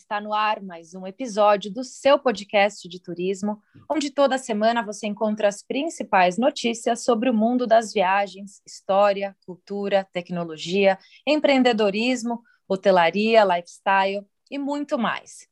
está no ar mais um episódio do seu podcast de turismo, onde toda semana você encontra as principais notícias sobre o mundo das viagens, história, cultura, tecnologia, empreendedorismo, hotelaria, lifestyle e muito mais.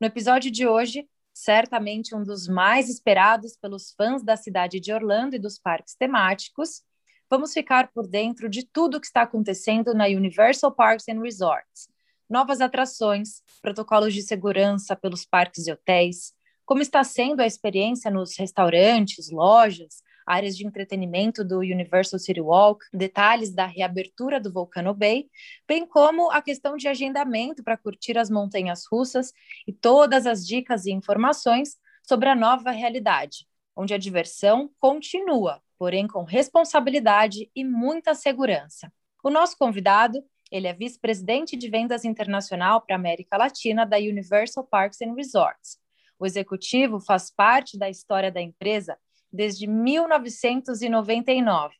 No episódio de hoje, certamente um dos mais esperados pelos fãs da cidade de Orlando e dos parques temáticos, vamos ficar por dentro de tudo o que está acontecendo na Universal Parks and Resorts novas atrações, protocolos de segurança pelos parques e hotéis, como está sendo a experiência nos restaurantes, lojas, áreas de entretenimento do Universal City Walk, detalhes da reabertura do Volcano Bay, bem como a questão de agendamento para curtir as montanhas russas e todas as dicas e informações sobre a nova realidade, onde a diversão continua, porém com responsabilidade e muita segurança. O nosso convidado ele é vice-presidente de vendas internacional para a América Latina da Universal Parks and Resorts. O executivo faz parte da história da empresa desde 1999,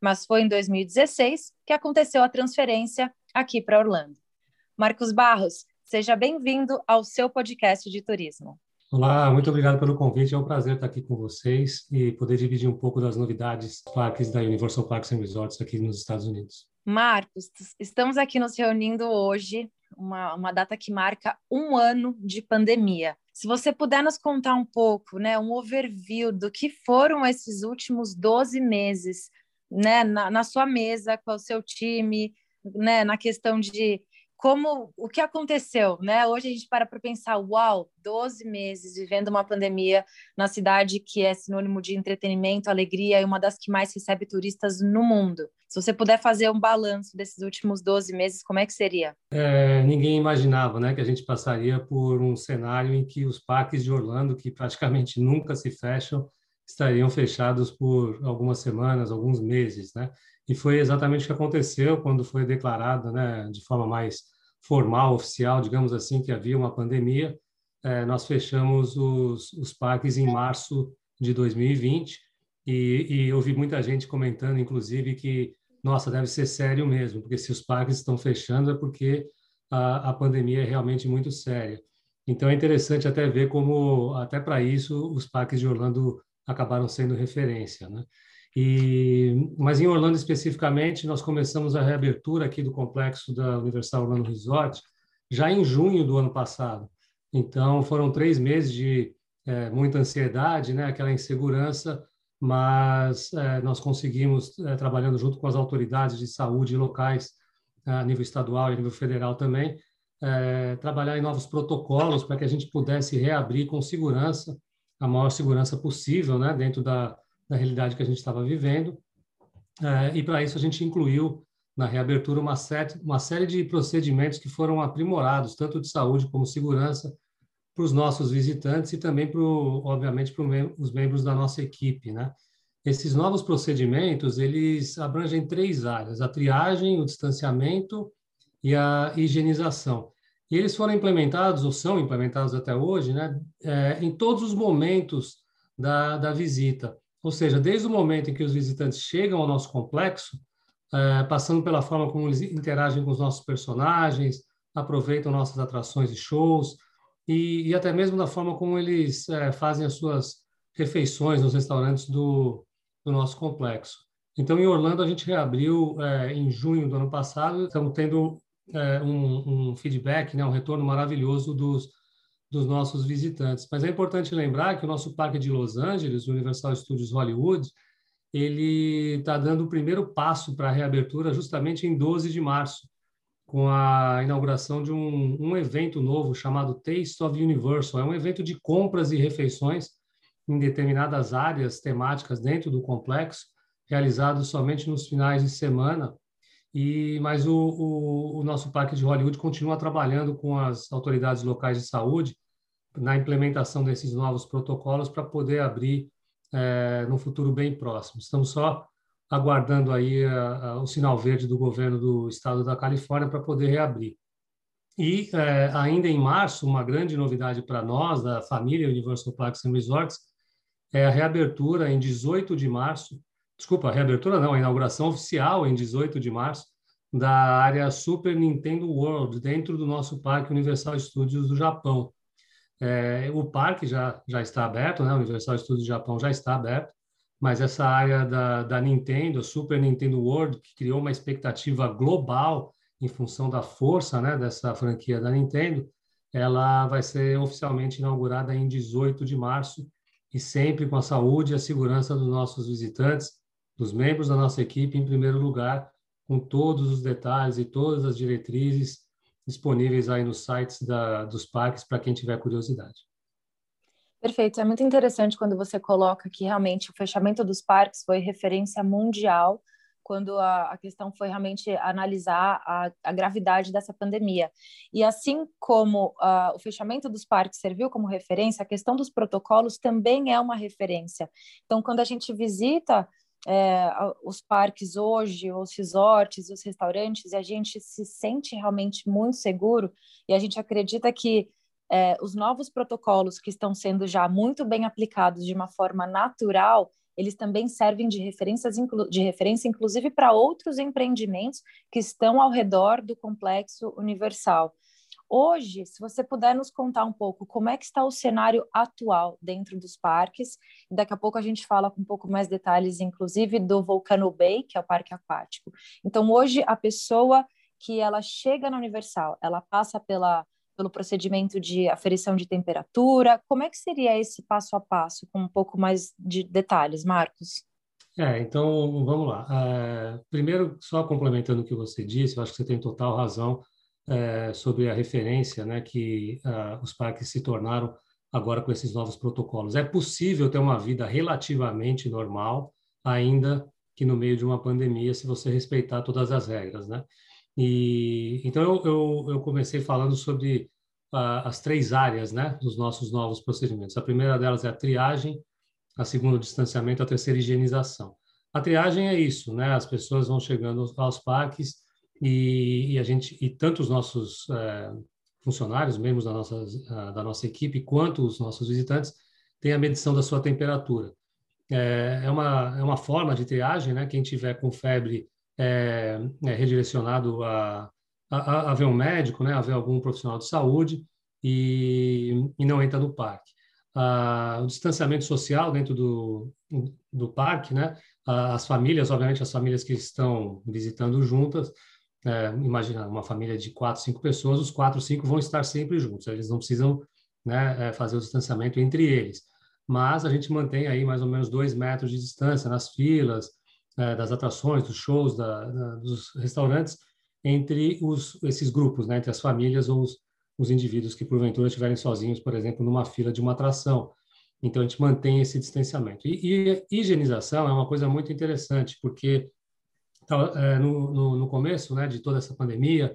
mas foi em 2016 que aconteceu a transferência aqui para Orlando. Marcos Barros, seja bem-vindo ao seu podcast de turismo. Olá, muito obrigado pelo convite. É um prazer estar aqui com vocês e poder dividir um pouco das novidades parques da Universal Parks and Resorts aqui nos Estados Unidos. Marcos, estamos aqui nos reunindo hoje, uma, uma data que marca um ano de pandemia. Se você puder nos contar um pouco, né, um overview do que foram esses últimos 12 meses, né, na, na sua mesa, com o seu time, né, na questão de como o que aconteceu, né? Hoje a gente para para pensar, uau, 12 meses vivendo uma pandemia na cidade que é sinônimo de entretenimento, alegria e uma das que mais recebe turistas no mundo. Se você puder fazer um balanço desses últimos 12 meses, como é que seria? É, ninguém imaginava, né, que a gente passaria por um cenário em que os parques de Orlando, que praticamente nunca se fecham, estariam fechados por algumas semanas, alguns meses, né? E foi exatamente o que aconteceu quando foi declarado, né, de forma mais formal, oficial, digamos assim, que havia uma pandemia. É, nós fechamos os, os parques em março de 2020 e, e muita gente comentando, inclusive, que, nossa, deve ser sério mesmo, porque se os parques estão fechando é porque a, a pandemia é realmente muito séria. Então é interessante até ver como, até para isso, os parques de Orlando acabaram sendo referência, né? E, mas em Orlando especificamente, nós começamos a reabertura aqui do complexo da Universal Orlando Resort já em junho do ano passado. Então foram três meses de é, muita ansiedade, né, aquela insegurança, mas é, nós conseguimos, é, trabalhando junto com as autoridades de saúde locais, a nível estadual e a nível federal também, é, trabalhar em novos protocolos para que a gente pudesse reabrir com segurança, a maior segurança possível, né, dentro da, da realidade que a gente estava vivendo. É, e para isso a gente incluiu na reabertura uma série, uma série de procedimentos que foram aprimorados, tanto de saúde como segurança, para os nossos visitantes e também, para obviamente, para os membros da nossa equipe. Né? Esses novos procedimentos, eles abrangem três áreas, a triagem, o distanciamento e a higienização. E eles foram implementados, ou são implementados até hoje, né, é, em todos os momentos da, da visita. Ou seja, desde o momento em que os visitantes chegam ao nosso complexo, é, passando pela forma como eles interagem com os nossos personagens, aproveitam nossas atrações e shows, e, e até mesmo da forma como eles é, fazem as suas refeições nos restaurantes do, do, nosso complexo. Então, em Orlando, a gente reabriu é, em junho do ano passado, estamos tendo um, um, feedback, né, um retorno maravilhoso dos dos nossos visitantes. Mas é importante lembrar que o nosso parque de Los Angeles, Universal Studios Hollywood, ele está dando o primeiro passo para a reabertura justamente em 12 de março, com a inauguração de um, um evento novo chamado Taste of Universal. É um evento de compras e refeições em determinadas áreas temáticas dentro do complexo, realizado somente nos finais de semana. E mas o, o, o nosso parque de Hollywood continua trabalhando com as autoridades locais de saúde na implementação desses novos protocolos para poder abrir é, no futuro bem próximo. Estamos só aguardando aí a, a, o sinal verde do governo do estado da Califórnia para poder reabrir. E é, ainda em março, uma grande novidade para nós, da família Universal Parks and Resorts, é a reabertura em 18 de março, desculpa, a reabertura não, a inauguração oficial em 18 de março, da área Super Nintendo World, dentro do nosso Parque Universal Studios do Japão. É, o parque já, já está aberto, né? o Universal Studios Japão já está aberto, mas essa área da, da Nintendo, Super Nintendo World, que criou uma expectativa global em função da força né, dessa franquia da Nintendo, ela vai ser oficialmente inaugurada em 18 de março e sempre com a saúde e a segurança dos nossos visitantes, dos membros da nossa equipe em primeiro lugar, com todos os detalhes e todas as diretrizes disponíveis aí nos sites da, dos parques para quem tiver curiosidade. Perfeito, é muito interessante quando você coloca que realmente o fechamento dos parques foi referência mundial quando a, a questão foi realmente analisar a, a, gravidade dessa pandemia. E assim como uh, o fechamento dos parques serviu como referência, a questão dos protocolos também é uma referência. Então, quando a gente visita é, os parques hoje, os resorts, os restaurantes, e a gente se sente realmente muito seguro e a gente acredita que é, os novos protocolos que estão sendo já muito bem aplicados de uma forma natural, eles também servem de, referências, de referência, inclusive, para outros empreendimentos que estão ao redor do complexo universal. Hoje, se você puder nos contar um pouco como é que está o cenário atual dentro dos parques, daqui a pouco a gente fala com um pouco mais detalhes, inclusive do Volcano Bay, que é o parque aquático. Então, hoje, a pessoa que ela chega na Universal, ela passa pela, pelo procedimento de aferição de temperatura, como é que seria esse passo a passo, com um pouco mais de detalhes, Marcos? É, então, vamos lá. É, primeiro, só complementando o que você disse, eu acho que você tem total razão é, sobre a referência né, que uh, os parques se tornaram agora com esses novos protocolos. É possível ter uma vida relativamente normal, ainda que no meio de uma pandemia, se você respeitar todas as regras, né? E então eu, eu, eu comecei falando sobre uh, as três áreas, né, dos nossos novos procedimentos. A primeira delas é a triagem, a segunda o distanciamento, a terceira higienização. A triagem é isso, né? As pessoas vão chegando aos, aos parques e, e, a gente e tanto os nossos é, funcionários, membros da nossa da nossa equipe, quanto os nossos visitantes têm a medição da sua temperatura. É, é uma é uma forma de triagem, né? Quem tiver com febre é, é redirecionado a, a, a, ver um médico, né? A ver algum profissional de saúde e, e não entra no parque. Ah, o distanciamento social dentro do, do parque, né? As famílias, obviamente, as famílias que estão visitando juntas, é, imagina uma família de quatro, cinco pessoas, os quatro, cinco vão estar sempre juntos, eles não precisam né, é, fazer o distanciamento entre eles. Mas a gente mantém aí mais ou menos dois metros de distância nas filas, é, das atrações, dos shows, da, da, dos restaurantes, entre os, esses grupos, né, entre as famílias ou os, os indivíduos que porventura estiverem sozinhos, por exemplo, numa fila de uma atração. Então a gente mantém esse distanciamento. E, e higienização é uma coisa muito interessante, porque no, no, no, começo né, de toda essa pandemia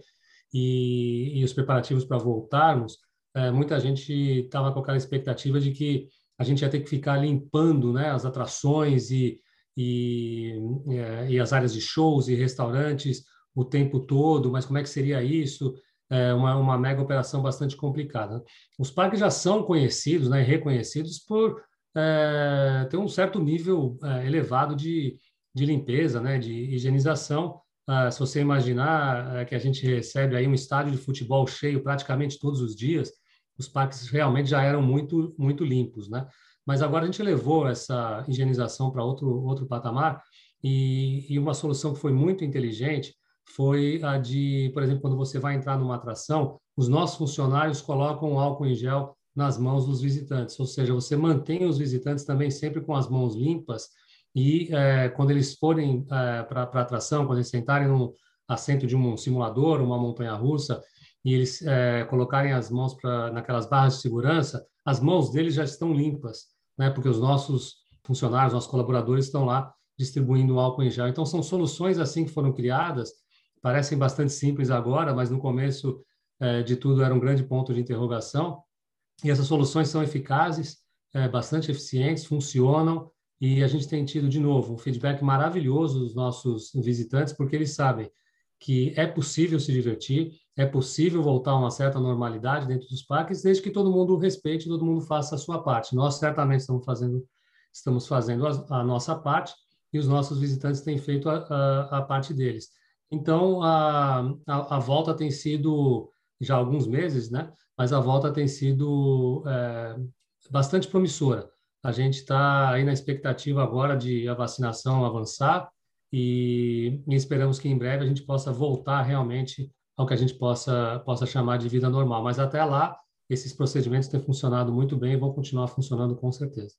e, e os preparativos para voltarmos, é, muita gente estava com aquela expectativa de que a gente ia ter que ficar limpando né, as atrações e, e, é, e as áreas de shows e restaurantes o tempo todo, mas como é que seria isso? É uma, uma mega operação bastante complicada. Os parques já são conhecidos, né, reconhecidos por é, ter um certo nível é, elevado de, de limpeza, né, de higienização. Ah, se você imaginar ah, que a gente recebe aí um estádio de futebol cheio praticamente todos os dias, os parques realmente já eram muito muito limpos, né? Mas agora a gente levou essa higienização para outro outro patamar e, e uma solução que foi muito inteligente foi a de, por exemplo, quando você vai entrar numa atração, os nossos funcionários colocam álcool em gel nas mãos dos visitantes, ou seja, você mantém os visitantes também sempre com as mãos limpas e é, quando eles forem é, para a atração, quando eles sentarem no assento de um simulador, uma montanha-russa, e eles é, colocarem as mãos pra, naquelas barras de segurança, as mãos deles já estão limpas, né? porque os nossos funcionários, nossos colaboradores estão lá distribuindo álcool em gel. Então, são soluções assim que foram criadas, parecem bastante simples agora, mas no começo é, de tudo era um grande ponto de interrogação. E essas soluções são eficazes, é, bastante eficientes, funcionam, e a gente tem tido, de novo, um feedback maravilhoso dos nossos visitantes, porque eles sabem que é possível se divertir, é possível voltar a uma certa normalidade dentro dos parques, desde que todo mundo respeite, todo mundo faça a sua parte. Nós certamente estamos fazendo, estamos fazendo a, a nossa parte e os nossos visitantes têm feito a, a, a parte deles. Então, a, volta tem sido já há alguns meses, né? Mas a volta tem sido é, bastante promissora. A gente está aí na expectativa agora de a vacinação avançar e, e esperamos que em breve a gente possa voltar realmente ao que a gente possa, possa chamar de vida normal. Mas até lá, esses procedimentos têm funcionado muito bem e vão continuar funcionando com certeza.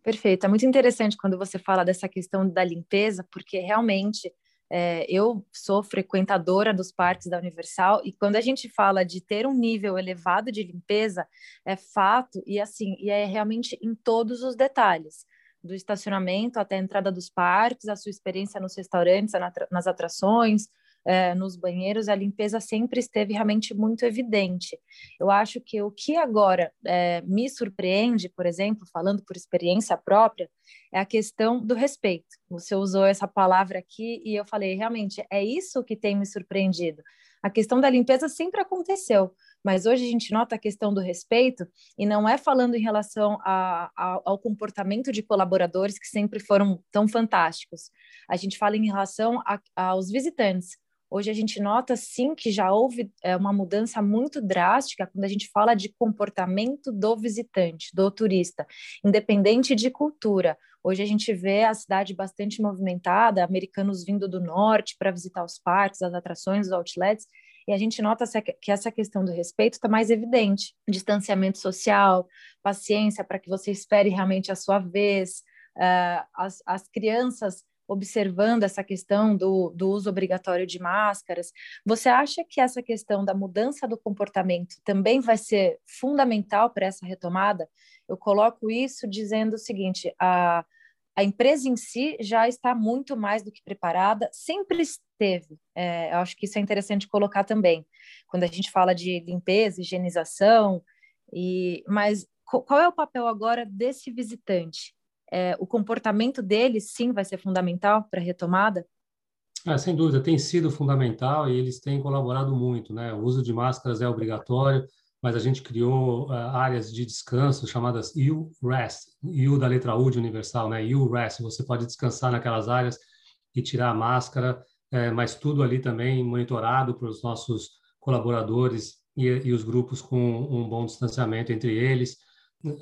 Perfeito. É muito interessante quando você fala dessa questão da limpeza, porque realmente é, eu sou frequentadora dos parques da Universal e quando a gente fala de ter um nível elevado de limpeza, é fato e assim, e é realmente em todos os detalhes do estacionamento até a entrada dos parques, a sua experiência nos restaurantes, nas atrações, é, nos banheiros, a limpeza sempre esteve realmente muito evidente. Eu acho que o que agora é, me surpreende, por exemplo, falando por experiência própria, é a questão do respeito. Você usou essa palavra aqui e eu falei, realmente, é isso que tem me surpreendido. A questão da limpeza sempre aconteceu, mas hoje a gente nota a questão do respeito, e não é falando em relação a, a, ao comportamento de colaboradores que sempre foram tão fantásticos. A gente fala em relação a, aos visitantes. Hoje a gente nota sim que já houve é, uma mudança muito drástica quando a gente fala de comportamento do visitante, do turista, independente de cultura. Hoje a gente vê a cidade bastante movimentada, americanos vindo do norte para visitar os parques, as atrações, os outlets, e a gente nota que essa questão do respeito está mais evidente. Distanciamento social, paciência para que você espere realmente a sua vez, uh, as, as crianças observando essa questão do, do uso obrigatório de máscaras, você acha que essa questão da mudança do comportamento também vai ser fundamental para essa retomada? Eu coloco isso dizendo o seguinte: a, a empresa em si já está muito mais do que preparada, sempre esteve. É, eu acho que isso é interessante colocar também. Quando a gente fala de limpeza, higienização, e, mas qual é o papel agora desse visitante? É, o comportamento deles, sim, vai ser fundamental para a retomada? É, sem dúvida, tem sido fundamental e eles têm colaborado muito. Né? O uso de máscaras é obrigatório, mas a gente criou uh, áreas de descanso chamadas U-Rest, U da letra U de universal, né? U-Rest, você pode descansar naquelas áreas e tirar a máscara, é, mas tudo ali também monitorado para os nossos colaboradores e, e, os grupos com um bom distanciamento entre eles.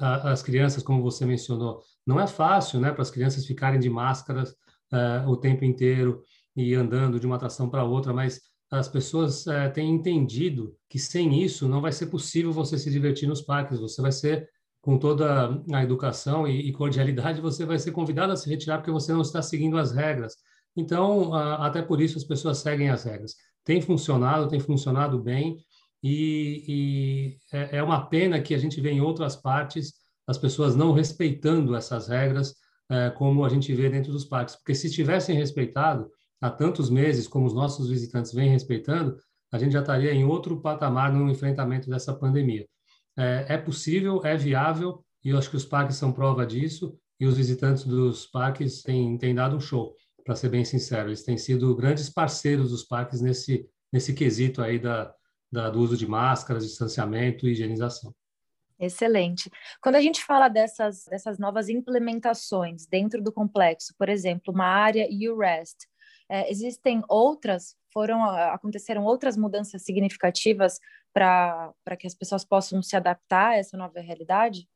As crianças, como você mencionou, não é fácil, né, para as crianças ficarem de máscaras uh, o tempo inteiro e andando de uma atração para outra, mas as pessoas uh, têm entendido que sem isso não vai ser possível você se divertir nos parques. Você vai ser, com toda a educação e, e cordialidade, você vai ser convidado a se retirar porque você não está seguindo as regras. Então, uh, até por isso as pessoas seguem as regras. Tem funcionado, tem funcionado bem, e, e é, é uma pena que a gente vê em outras partes as pessoas não respeitando essas regras, é, como a gente vê dentro dos parques. Porque se tivessem respeitado há tantos meses, como os nossos visitantes vêm respeitando, a gente já estaria em outro patamar no enfrentamento dessa pandemia. É, é possível, é viável, e eu acho que os parques são prova disso, e os visitantes dos parques têm, têm dado um show, para ser bem sincero. Eles têm sido grandes parceiros dos parques nesse, nesse quesito aí da, da, do uso de máscaras, distanciamento e higienização. Excelente. Quando a gente fala dessas, dessas novas implementações dentro do complexo, por exemplo, uma área U-REST, é, existem outras, foram aconteceram outras mudanças significativas para que as pessoas possam se adaptar a essa nova realidade?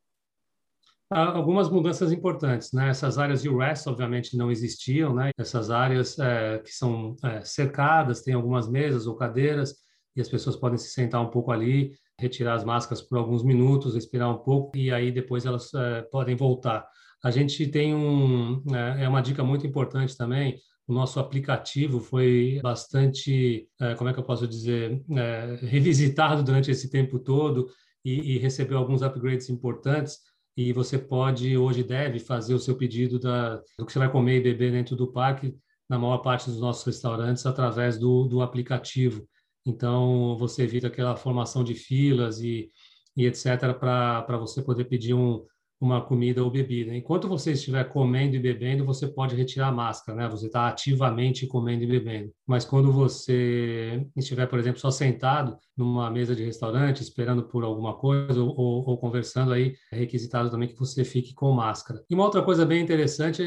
Há algumas mudanças importantes, né? Essas áreas U-REST, obviamente, não existiam, né? Essas áreas é, que são é, cercadas, tem algumas mesas ou cadeiras, e as pessoas podem se sentar um pouco ali, retirar as máscaras por alguns minutos, respirar um pouco e aí depois elas é, podem voltar. A gente tem um é, é uma dica muito importante também. O nosso aplicativo foi bastante, é, como é que eu posso dizer, é, revisitado durante esse tempo todo e, e recebeu alguns upgrades importantes e você pode hoje deve fazer o seu pedido da, do que você vai comer e beber dentro do parque na maior parte dos nossos restaurantes através do, do aplicativo. Então, você evita aquela formação de filas e, e etc., para você poder pedir um, uma comida ou bebida. Enquanto você estiver comendo e bebendo, você pode retirar a máscara, né? Você está ativamente comendo e bebendo. Mas quando você estiver, por exemplo, só sentado numa mesa de restaurante, esperando por alguma coisa ou, ou, ou conversando, aí é requisitado também que você fique com máscara. E uma outra coisa bem interessante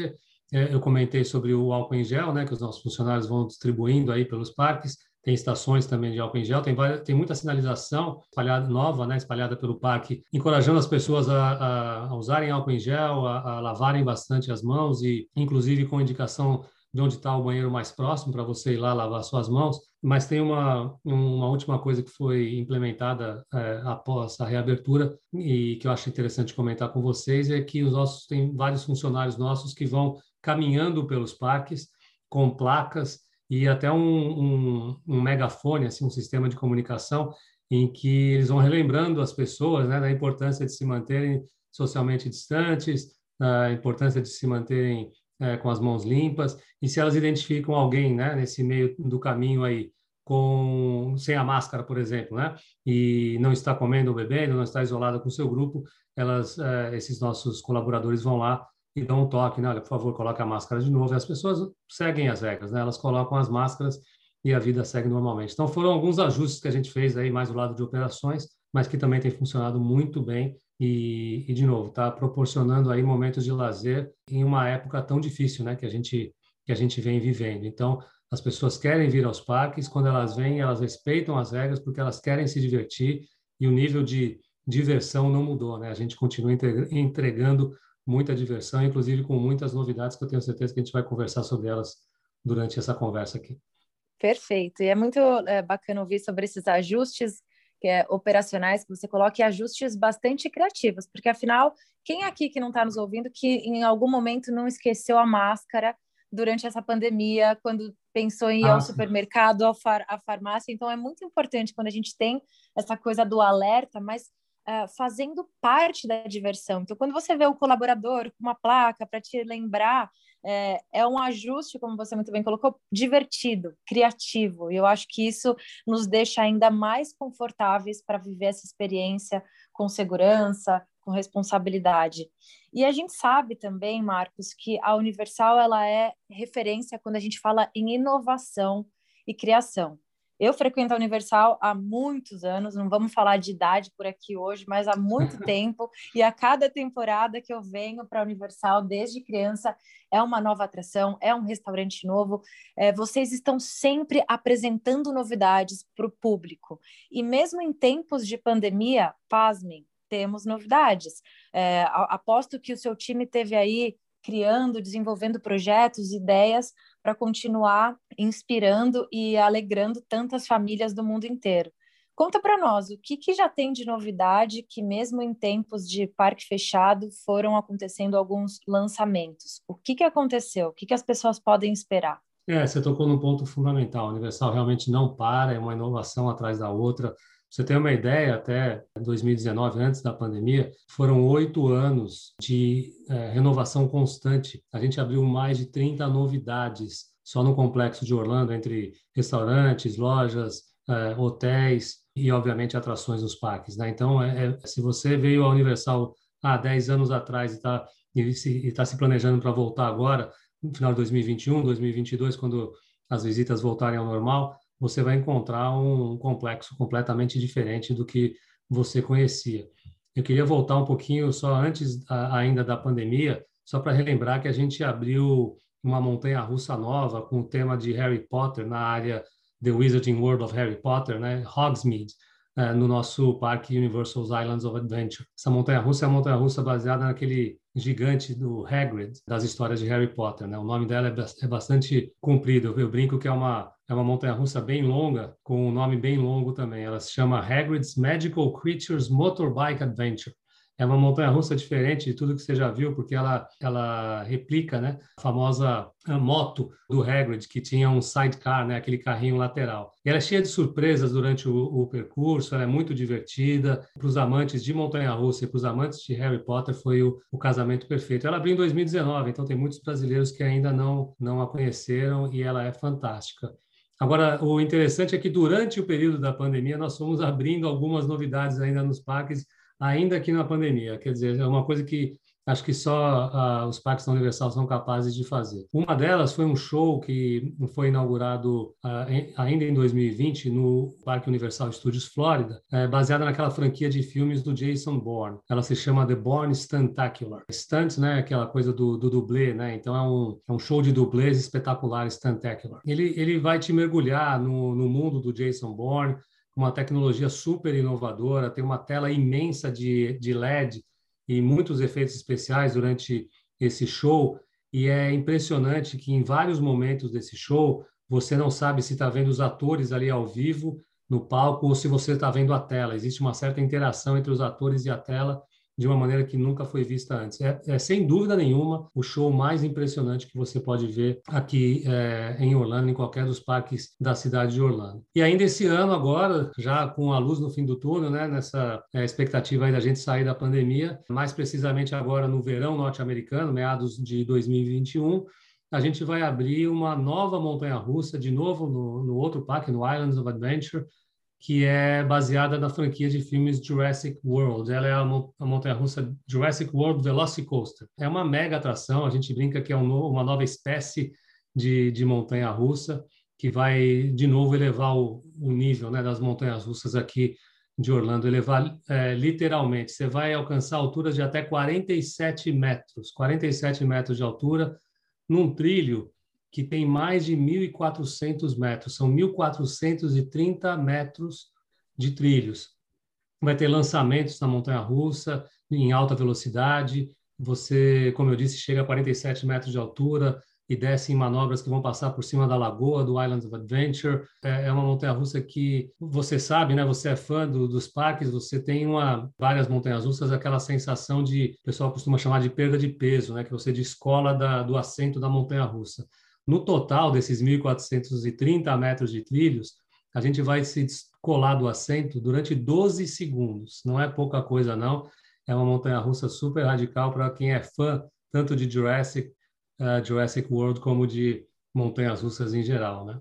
é eu comentei sobre o álcool em gel, né, que os nossos funcionários vão distribuindo aí pelos parques tem estações também de álcool em gel, tem, várias, tem muita sinalização espalhada, nova, né, espalhada pelo parque, encorajando as pessoas a, a, a usarem álcool em gel, a, a, lavarem bastante as mãos e, inclusive, com indicação de onde está o banheiro mais próximo para você ir lá lavar suas mãos. Mas tem uma, uma última coisa que foi implementada é, após a reabertura e que eu acho interessante comentar com vocês é que os nossos tem vários funcionários nossos que vão caminhando pelos parques com placas e até um, um, um, megafone, assim, um sistema de comunicação em que eles vão relembrando as pessoas né, da importância de se manterem socialmente distantes, da importância de se manterem é, com as mãos limpas, e se elas identificam alguém né, nesse meio do caminho aí com sem a máscara, por exemplo, né, e não está comendo ou bebendo, não está isolada com o seu grupo, elas, é, esses nossos colaboradores vão lá e dão um toque, né? Olha, por favor, coloque a máscara de novo. E as pessoas seguem as regras, né? Elas colocam as máscaras e a vida segue normalmente. Então, foram alguns ajustes que a gente fez aí, mais do lado de operações, mas que também tem funcionado muito bem e, e de novo, está proporcionando aí momentos de lazer em uma época tão difícil, né? Que a gente que a gente vem vivendo. Então, as pessoas querem vir aos parques, quando elas vêm, elas respeitam as regras porque elas querem se divertir e o nível de diversão não mudou, né? A gente continua entregando muita diversão, inclusive com muitas novidades que eu tenho certeza que a gente vai conversar sobre elas durante essa conversa aqui. Perfeito. E é muito é, bacana ouvir sobre esses ajustes que é, operacionais que você coloca e ajustes bastante criativos, porque afinal, quem aqui que não está nos ouvindo que em algum momento não esqueceu a máscara durante essa pandemia, quando pensou em ir ah, ao supermercado, ao far, à farmácia? Então é muito importante quando a gente tem essa coisa do alerta, mas uh, fazendo parte da diversão. Então, quando você vê o colaborador com uma placa para te lembrar, é, é, um ajuste, como você muito bem colocou, divertido, criativo. E eu acho que isso nos deixa ainda mais confortáveis para viver essa experiência com segurança, com responsabilidade. E a gente sabe também, Marcos, que a Universal ela é referência quando a gente fala em inovação e criação. Eu frequento a Universal há muitos anos, não vamos falar de idade por aqui hoje, mas há muito tempo, e a cada temporada que eu venho para a Universal, desde criança, é uma nova atração, é um restaurante novo. É, vocês estão sempre apresentando novidades para o público. E mesmo em tempos de pandemia, pasmem, temos novidades. É, aposto que o seu time teve aí criando, desenvolvendo projetos, ideias para continuar inspirando e alegrando tantas famílias do mundo inteiro. Conta para nós o que, que já tem de novidade que, mesmo em tempos de parque fechado, foram acontecendo alguns lançamentos. O que, que aconteceu? O que, que as pessoas podem esperar? É, você tocou num ponto fundamental. Universal realmente não para, é uma inovação atrás da outra. Você tem uma ideia, até 2019, antes da pandemia, foram oito anos de é, renovação constante. A gente abriu mais de 30 novidades só no complexo de Orlando, entre restaurantes, lojas, é, hotéis e, obviamente, atrações nos parques. Né? Então, é, é se você veio à Universal há 10 anos atrás e está se, tá se planejando para voltar agora, no final de 2021, 2022, quando as visitas voltarem ao normal, você vai encontrar um complexo completamente diferente do que você conhecia. Eu queria voltar um pouquinho só antes ainda da pandemia, só para relembrar que a gente abriu uma montanha russa nova com o tema de Harry Potter na área The Wizarding World of Harry Potter, né, Hogsmeade, é, no nosso parque Universal's Islands of Adventure. Essa montanha russa é uma montanha russa baseada naquele gigante do Hagrid das histórias de Harry Potter, né? O nome dela é, é bastante comprido. Eu brinco que é uma é uma montanha-russa bem longa, com um nome bem longo também. Ela se chama Hagrid's Magical Creatures Motorbike Adventure. É uma montanha-russa diferente de tudo que você já viu, porque ela, ela replica né, a famosa moto do Hagrid, que tinha um sidecar, né, aquele carrinho lateral. E ela é cheia de surpresas durante o, o percurso, ela é muito divertida. Para os amantes de montanha-russa e para os amantes de Harry Potter, foi o, o casamento perfeito. Ela abriu em 2019, então tem muitos brasileiros que ainda não, não a conheceram e ela é fantástica. Agora, o interessante é que durante o período da pandemia, nós fomos abrindo algumas novidades ainda nos parques, ainda aqui na pandemia. Quer dizer, é uma coisa que acho que só uh, os parques da Universal são capazes de fazer. Uma delas foi um show que foi inaugurado uh, em, ainda em 2020 no Parque Universal Studios Florida, é, baseada naquela franquia de filmes do Jason Bourne. Ela se chama The Bourne Stuntacular. Stunt, né, aquela coisa do, do dublê, né? Então é um, é um show de dublês espetacular, Stuntacular. Ele, ele vai te mergulhar no, no mundo do Jason Bourne, uma tecnologia super inovadora, tem uma tela imensa de, de LED e muitos efeitos especiais durante esse show. E é impressionante que em vários momentos desse show você não sabe se está vendo os atores ali ao vivo no palco ou se você está vendo a tela. Existe uma certa interação entre os atores e a tela de uma maneira que nunca foi vista antes. É, é sem dúvida nenhuma o show mais impressionante que você pode ver aqui é, em Orlando, em qualquer dos parques da cidade de Orlando. E ainda esse ano agora, já com a luz no fim do túnel, né, nessa é, expectativa aí da gente sair da pandemia, mais precisamente agora no verão norte-americano, meados de 2021, a gente vai abrir uma nova montanha-russa, de novo no, no outro parque, no Islands of Adventure, que é baseada na franquia de filmes Jurassic World. Ela é a, montanha-russa Jurassic World Velocicoaster. É uma mega atração, a gente brinca que é um no, uma nova espécie de, de montanha-russa que vai, de novo, elevar o, o nível né, das montanhas-russas aqui de Orlando, elevar é, literalmente. Você vai alcançar alturas de até 47 metros, 47 metros de altura, num trilho que tem mais de 1.400 metros, são 1.430 metros de trilhos. Vai ter lançamentos na montanha-russa em alta velocidade. Você, como eu disse, chega a 47 metros de altura e desce em manobras que vão passar por cima da lagoa do Islands of Adventure. É, é uma montanha-russa que você sabe, né? Você é fã do, dos parques, você tem uma várias montanhas-russas, aquela sensação de, o pessoal costuma chamar de perda de peso, né? Que você descola da, do assento da montanha-russa. No total desses 1.430 metros de trilhos, a gente vai se descolar do assento durante 12 segundos. Não é pouca coisa, não. É uma montanha-russa super radical para quem é fã tanto de Jurassic, uh, Jurassic World como de montanhas-russas em geral, né?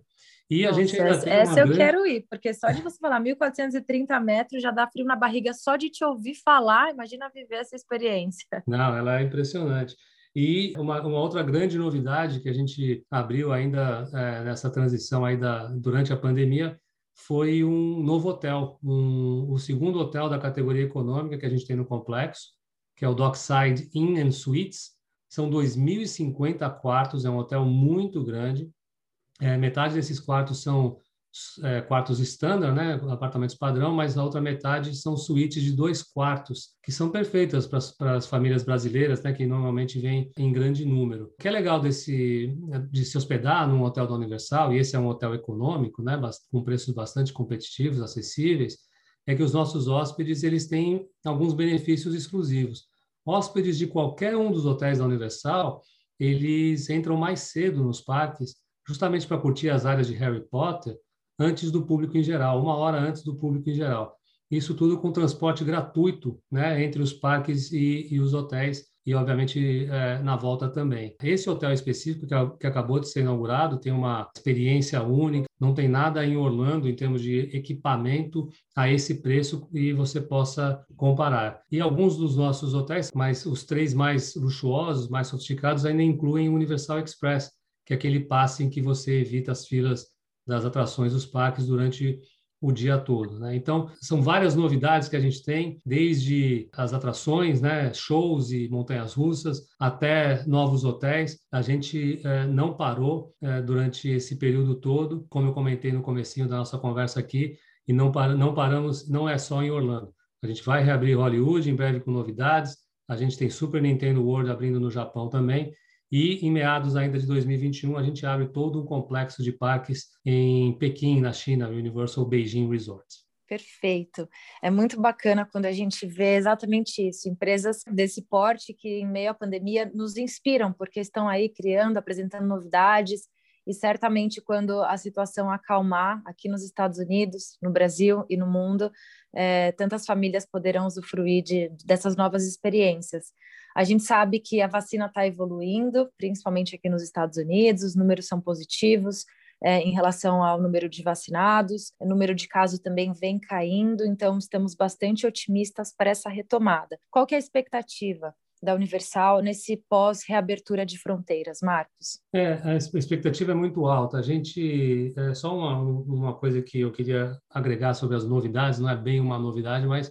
E a Nossa, gente ainda tem essa eu grande... quero ir, porque só de você falar 1.430 metros já dá frio na barriga só de te ouvir falar. Imagina viver essa experiência. Não, ela é impressionante. E uma, uma, outra grande novidade que a gente abriu ainda é, nessa transição aí da, durante a pandemia foi um novo hotel, um, o segundo hotel da categoria econômica que a gente tem no complexo, que é o Dockside Inn and Suites. São 2.050 quartos, é um hotel muito grande. É, metade desses quartos são é, quartos standard, né, apartamentos padrão, mas a outra metade são suítes de dois quartos, que são perfeitas para as famílias brasileiras, né, que normalmente vêm em grande número. O que é legal desse, de se hospedar num hotel da Universal, e esse é um hotel econômico, né, com preços bastante competitivos, acessíveis, é que os nossos hóspedes eles têm alguns benefícios exclusivos. Hóspedes de qualquer um dos hotéis da Universal, eles entram mais cedo nos parques, justamente para curtir as áreas de Harry Potter, antes do público em geral, uma hora antes do público em geral. Isso tudo com transporte gratuito né, entre os parques e, e os hotéis e, obviamente, é, na volta também. Esse hotel específico que, que, acabou de ser inaugurado tem uma experiência única, não tem nada em Orlando em termos de equipamento a esse preço e você possa comparar. E alguns dos nossos hotéis, mas os três mais luxuosos, mais sofisticados, ainda incluem o Universal Express, que é aquele passe em que você evita as filas das atrações dos parques durante o dia todo. Né? Então, são várias novidades que a gente tem, desde as atrações, né, shows e montanhas russas, até novos hotéis. A gente é, não parou é, durante esse período todo, como eu comentei no comecinho da nossa conversa aqui, e não, par não paramos, não é só em Orlando. A gente vai reabrir Hollywood em breve com novidades. A gente tem Super Nintendo World abrindo no Japão também. E em meados ainda de 2021, a gente abre todo um complexo de parques em Pequim, na China, o Universal Beijing Resort. Perfeito. É muito bacana quando a gente vê exatamente isso. Empresas desse porte que, em meio à pandemia, nos inspiram, porque estão aí criando, apresentando novidades. E certamente, quando a situação acalmar aqui nos Estados Unidos, no Brasil e no mundo, é, tantas famílias poderão usufruir de, dessas novas experiências. A gente sabe que a vacina está evoluindo, principalmente aqui nos Estados Unidos, os números são positivos é, em relação ao número de vacinados, o número de casos também vem caindo, então estamos bastante otimistas para essa retomada. Qual que é a expectativa? da Universal nesse pós-reabertura de fronteiras, Marcos? É, a expectativa é muito alta. A gente, é só uma, uma coisa que eu queria agregar sobre as novidades, não é bem uma novidade, mas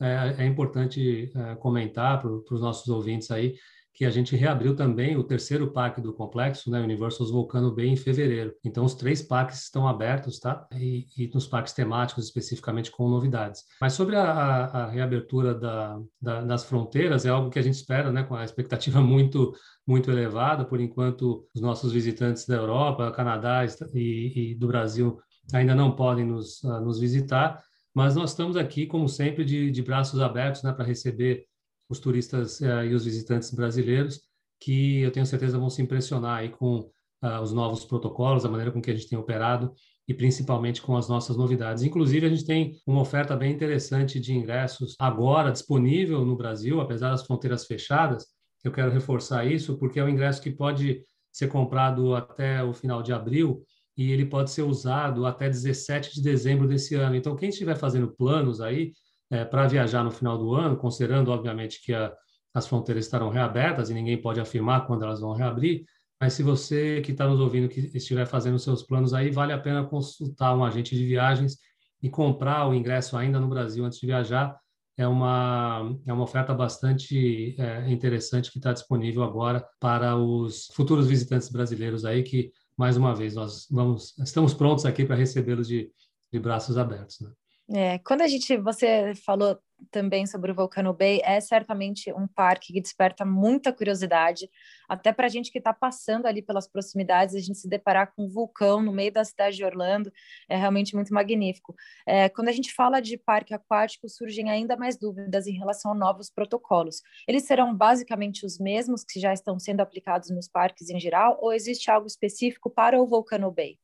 é, é importante é, comentar para os nossos ouvintes aí que a gente reabriu também o terceiro parque do complexo, né, Universal's Volcano Bay, em fevereiro. Então, os três parques estão abertos, tá? E, e nos parques temáticos, especificamente, com novidades. Mas sobre a, a, reabertura da, da, das fronteiras, é algo que a gente espera, né, com a expectativa muito, muito elevada. Por enquanto, os nossos visitantes da Europa, Canadá e, e do Brasil ainda não podem nos, uh, nos visitar, mas nós estamos aqui, como sempre, de, de braços abertos né, para receber os turistas uh, e os visitantes brasileiros, que eu tenho certeza vão se impressionar aí com uh, os novos protocolos, a maneira com que a gente tem operado e principalmente com as nossas novidades. Inclusive, a gente tem uma oferta bem interessante de ingressos agora disponível no Brasil, apesar das fronteiras fechadas. Eu quero reforçar isso porque é um ingresso que pode ser comprado até o final de abril e ele pode ser usado até 17 de dezembro desse ano. Então, quem estiver fazendo planos aí, é, para viajar no final do ano, considerando, obviamente, que a, as fronteiras estarão reabertas e ninguém pode afirmar quando elas vão reabrir, mas se você que está nos ouvindo que estiver fazendo seus planos aí, vale a pena consultar um agente de viagens e comprar o ingresso ainda no Brasil antes de viajar. É uma, é uma oferta bastante é, interessante que está disponível agora para os futuros visitantes brasileiros aí, que, mais uma vez, nós vamos, estamos prontos aqui para recebê-los de, de braços abertos. Né? É, quando a gente, você falou também sobre o Volcano Bay, é certamente um parque que desperta muita curiosidade, até para a gente que está passando ali pelas proximidades, a gente se deparar com um vulcão no meio da cidade de Orlando, é realmente muito magnífico. É, quando a gente fala de parque aquático, surgem ainda mais dúvidas em relação a novos protocolos. Eles serão basicamente os mesmos que já estão sendo aplicados nos parques em geral, ou existe algo específico para o Volcano Bay?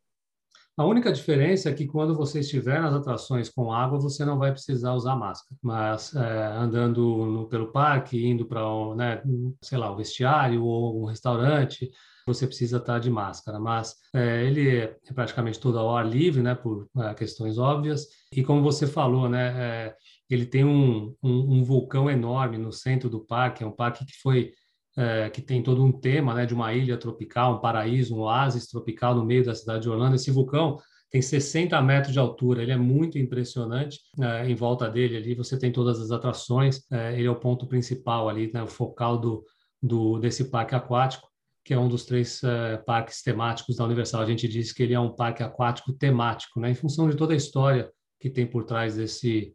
A única diferença é que quando você estiver nas atrações com água, você não vai precisar usar máscara. Mas é, andando no, pelo parque, indo para, né, sei lá, o vestiário ou um restaurante, você precisa estar de máscara. Mas é, ele é praticamente todo ao ar livre, né, por é, questões óbvias. E como você falou, né, é, ele tem um, um, um vulcão enorme no centro do parque. É um parque que foi é, que tem todo um tema né, de uma ilha tropical, um paraíso, um oásis tropical no meio da cidade de Orlando. Esse vulcão tem 60 metros de altura, ele é muito impressionante. É, em volta dele ali você tem todas as atrações, é, ele é o ponto principal ali, né, o focal do, do, desse parque aquático, que é um dos três é, parques temáticos da Universal. A gente diz que ele é um parque aquático temático, né, em função de toda a história que tem por trás desse,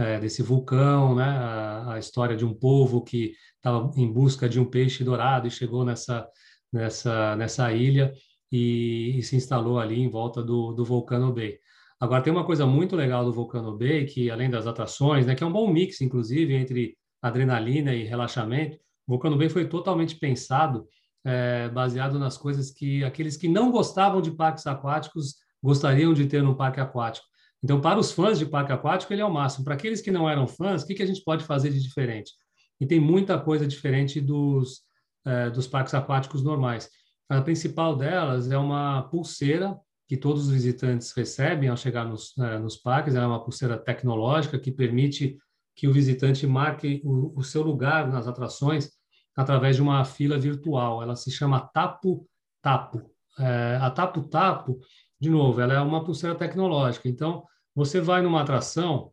é, desse vulcão, né? A, a, história de um povo que estava em busca de um peixe dourado e chegou nessa nessa nessa ilha e, e se instalou ali em volta do, do Volcano Bay. Agora tem uma coisa muito legal do Volcano Bay que além das atrações, né? Que é um bom mix, inclusive, entre adrenalina e relaxamento. O Volcano Bay foi totalmente pensado é, baseado nas coisas que aqueles que não gostavam de parques aquáticos gostariam de ter no parque aquático. Então, para os fãs de parque aquático, ele é o máximo. Para aqueles que não eram fãs, o que, que a gente pode fazer de diferente? E tem muita coisa diferente dos, é, dos parques aquáticos normais. A principal delas é uma pulseira que todos os visitantes recebem ao chegar nos, é, nos parques. é uma pulseira tecnológica que permite que o visitante marque o, o seu lugar nas atrações através de uma fila virtual. Ela se chama Tapo Tapo. É, a Tapo Tapo de novo, ela é uma pulseira tecnológica. Então, você vai numa atração,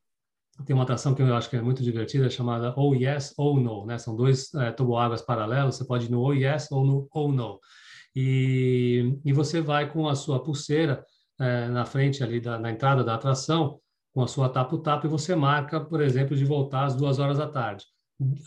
tem uma atração que eu acho que é muito divertida, chamada Oh Yes, Oh No, né? São dois é, toboáguas paralelos, você pode ir no Oh Yes ou no Oh No. E, e você vai com a sua pulseira é, na frente ali, da, na entrada da atração, com a sua tapo-tapo, e você marca, por exemplo, de voltar às duas horas da tarde.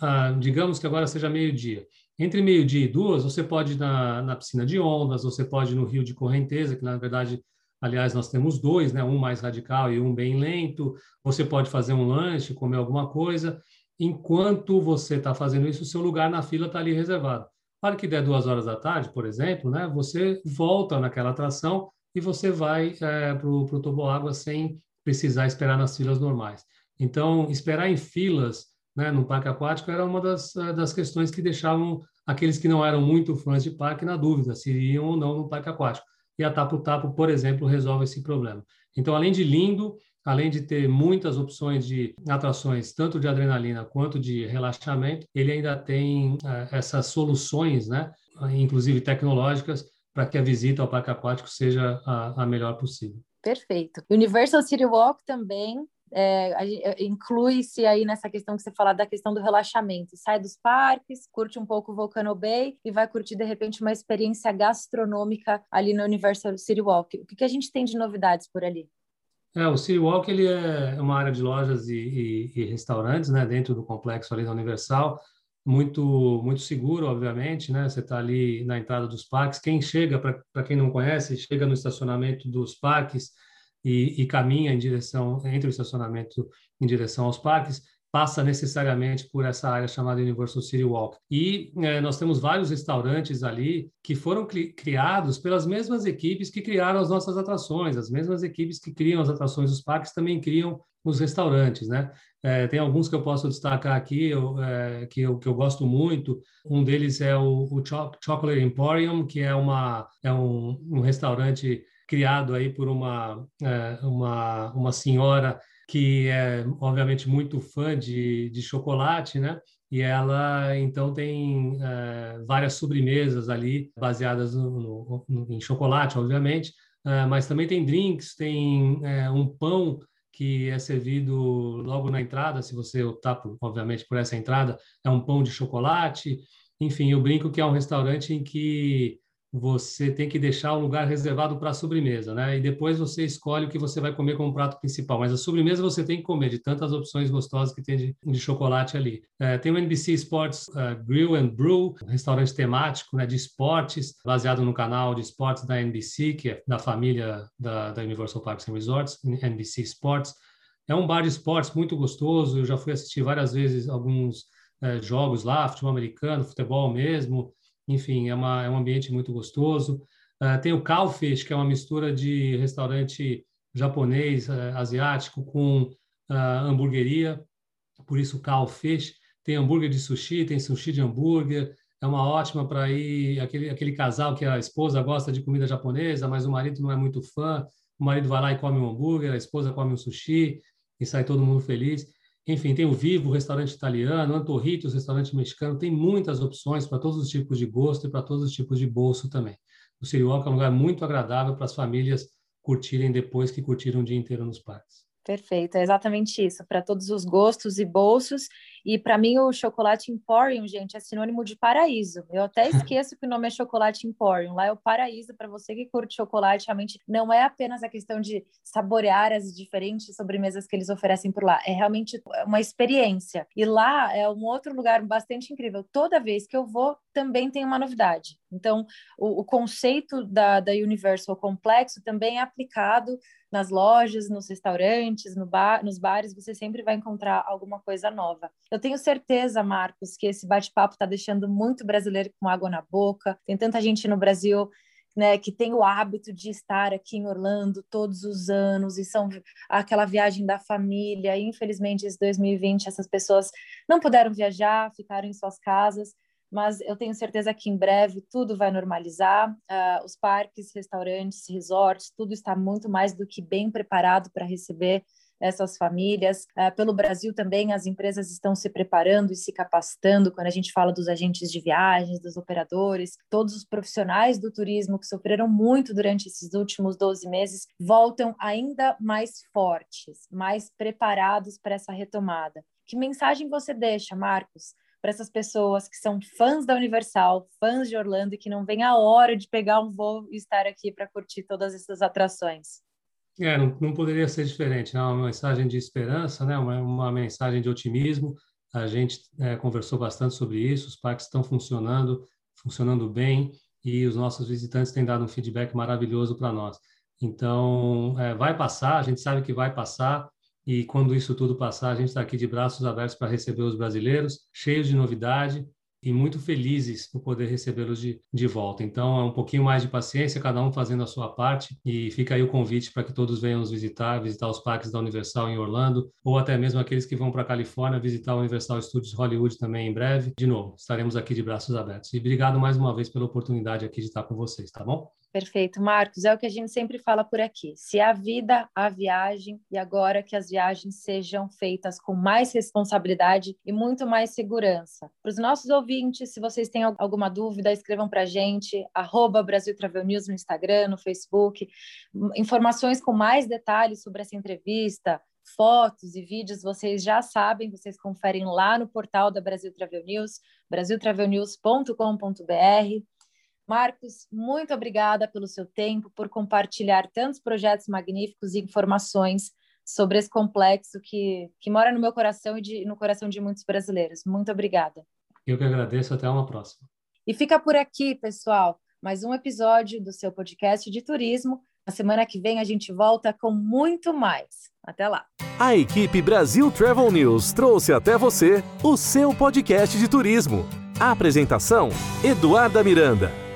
Ah, digamos que agora seja meio-dia. Entre meio-dia e duas, você pode ir na, na piscina de ondas, você pode ir no rio de correnteza, que na verdade, aliás, nós temos dois, né? um mais radical e um bem lento. Você pode fazer um lanche, comer alguma coisa. Enquanto você está fazendo isso, o seu lugar na fila está ali reservado. Para que der duas horas da tarde, por exemplo, né? você volta naquela atração e você vai é, para o toboágua sem precisar esperar nas filas normais. Então, esperar em filas né, no parque aquático era uma das, eh, das questões que deixavam aqueles que não eram muito fãs de parque na dúvida se iriam ou não no parque aquático. E a Tapo Tapo, por exemplo, resolve esse problema. Então, além de lindo, além de ter muitas opções de atrações, tanto de adrenalina quanto de relaxamento, ele ainda tem uh, essas soluções, né, inclusive tecnológicas, para que a visita ao parque aquático seja a, a melhor possível. Perfeito. Universal City Walk também é, é, inclui-se aí nessa questão que você fala da questão do relaxamento. Sai dos parques, curte um pouco o Volcano Bay e vai curtir, de repente, uma experiência gastronômica ali no Universal City Walk. O que, que a gente tem de novidades por ali? É, o City Walk ele é uma área de lojas e, e, e restaurantes né, dentro do complexo ali da Universal, muito muito seguro, obviamente, né? Você está ali na entrada dos parques. Quem chega, para quem não conhece, chega no estacionamento dos parques, e, e caminha em direção, entre o estacionamento em direção aos parques, passa necessariamente por essa área chamada Universal City Walk. E é, nós temos vários restaurantes ali que foram cri criados pelas mesmas equipes que criaram as nossas atrações, as mesmas equipes que criam as atrações dos parques também criam os restaurantes, né? É, tem alguns que eu posso destacar aqui, eu, é, que, eu, que eu gosto muito. Um deles é o, o Chocolate Emporium, que é, uma, é um, um restaurante criado aí por uma, é, uma, uma senhora que é, obviamente, muito fã de, de chocolate, né? E ela, então, tem é, várias sobremesas ali, baseadas no, no, em chocolate, obviamente, é, mas também tem drinks, tem um pão que é servido logo na entrada, se você optar, por, obviamente, por essa entrada, é um pão de chocolate. Enfim, eu brinco que é um restaurante em que você tem que deixar um lugar reservado para a sobremesa, né? E depois você escolhe o que você vai comer como prato principal. Mas a sobremesa você tem que comer de tantas opções gostosas que tem de, de chocolate ali. É, tem o NBC Sports uh, Grill and Brew, um restaurante temático né, de esportes, baseado no canal de esportes da NBC, que é da família da, da Universal Parks and Resorts, NBC Sports. É um bar de esportes muito gostoso. Eu já fui assistir várias vezes alguns uh, jogos lá, futebol americano, futebol mesmo. Enfim, é, uma, é um ambiente muito gostoso. Uh, tem o Calfish, que é uma mistura de restaurante japonês, uh, asiático, com uh, hamburgueria, por isso Calfish. Tem hambúrguer de sushi, tem sushi de hambúrguer. É uma ótima para ir aquele, aquele casal que a esposa gosta de comida japonesa, mas o marido não é muito fã. O marido vai lá e come um hambúrguer, a esposa come um sushi e sai todo mundo feliz. Enfim, tem o Vivo, restaurante italiano, Antorritos, restaurante mexicano, tem muitas opções para todos os tipos de gosto e para todos os tipos de bolso também. O Siriuoca é um lugar muito agradável para as famílias curtirem depois que curtiram o dia inteiro nos parques. Perfeito, é exatamente isso, para todos os gostos e bolsos. E para mim o chocolate Emporium, gente, é sinônimo de paraíso. Eu até esqueço que o nome é chocolate Emporium. Lá é o paraíso para você que curte chocolate. Realmente não é apenas a questão de saborear as diferentes sobremesas que eles oferecem por lá. É realmente uma experiência. E lá é um outro lugar bastante incrível. Toda vez que eu vou, também tem uma novidade. Então, o, o conceito da, da Universal Complexo também é aplicado nas lojas, nos restaurantes, no bar, nos bares, você sempre vai encontrar alguma coisa nova. Eu tenho certeza, Marcos, que esse bate-papo está deixando muito brasileiro com água na boca. Tem tanta gente no Brasil né, que tem o hábito de estar aqui em Orlando todos os anos e são aquela viagem da família. Infelizmente, esse 2020 essas pessoas não puderam viajar, ficaram em suas casas mas eu tenho certeza que em breve tudo vai normalizar. Uh, os parques, restaurantes, resorts, tudo está muito mais do que bem preparado para receber essas famílias. Uh, pelo Brasil também, as empresas estão se preparando e se capacitando. Quando a gente fala dos agentes de viagens, dos operadores, todos os profissionais do turismo que sofreram muito durante esses últimos 12 meses voltam ainda mais fortes, mais preparados para essa retomada. Que mensagem você deixa, Marcos? para essas pessoas que são fãs da Universal, fãs de Orlando e que não vem a hora de pegar um voo e estar aqui para curtir todas essas atrações. É, não, não poderia ser diferente, né? Uma mensagem de esperança, né? Uma, uma mensagem de otimismo. A gente é, conversou bastante sobre isso. Os parques estão funcionando, funcionando bem, e os nossos visitantes têm dado um feedback maravilhoso para nós. Então, é, vai passar. A gente sabe que vai passar. E quando isso tudo passar, a gente está aqui de braços abertos para receber os brasileiros, cheios de novidade e muito felizes por poder recebê-los de, de volta. Então, é um pouquinho mais de paciência, cada um fazendo a sua parte, e fica aí o convite para que todos venham nos visitar, visitar os parques da Universal em Orlando, ou até mesmo aqueles que vão para a Califórnia visitar o Universal Studios Hollywood também em breve. De novo, estaremos aqui de braços abertos. E obrigado mais uma vez pela oportunidade aqui de estar com vocês, tá bom? Perfeito, Marcos. É o que a gente sempre fala por aqui. Se a vida, a viagem, e agora que as viagens sejam feitas com mais responsabilidade e muito mais segurança. Para os nossos ouvintes, se vocês têm alguma dúvida, escrevam para a gente, arroba Brasil Travel News no Instagram, no Facebook. Informações com mais detalhes sobre essa entrevista, fotos e vídeos, vocês já sabem, vocês conferem lá no portal da Brasil Travel News, brasiltravelnews.com.br. Marcos, muito obrigada pelo seu tempo, por compartilhar tantos projetos magníficos e informações sobre esse complexo que, que mora no meu coração e de, no coração de muitos brasileiros. Muito obrigada. Eu que agradeço, até uma próxima. E fica por aqui, pessoal, mais um episódio do seu podcast de turismo. Na semana que vem a gente volta com muito mais. Até lá. A equipe Brasil Travel News trouxe até você o seu podcast de turismo. A apresentação: Eduarda Miranda.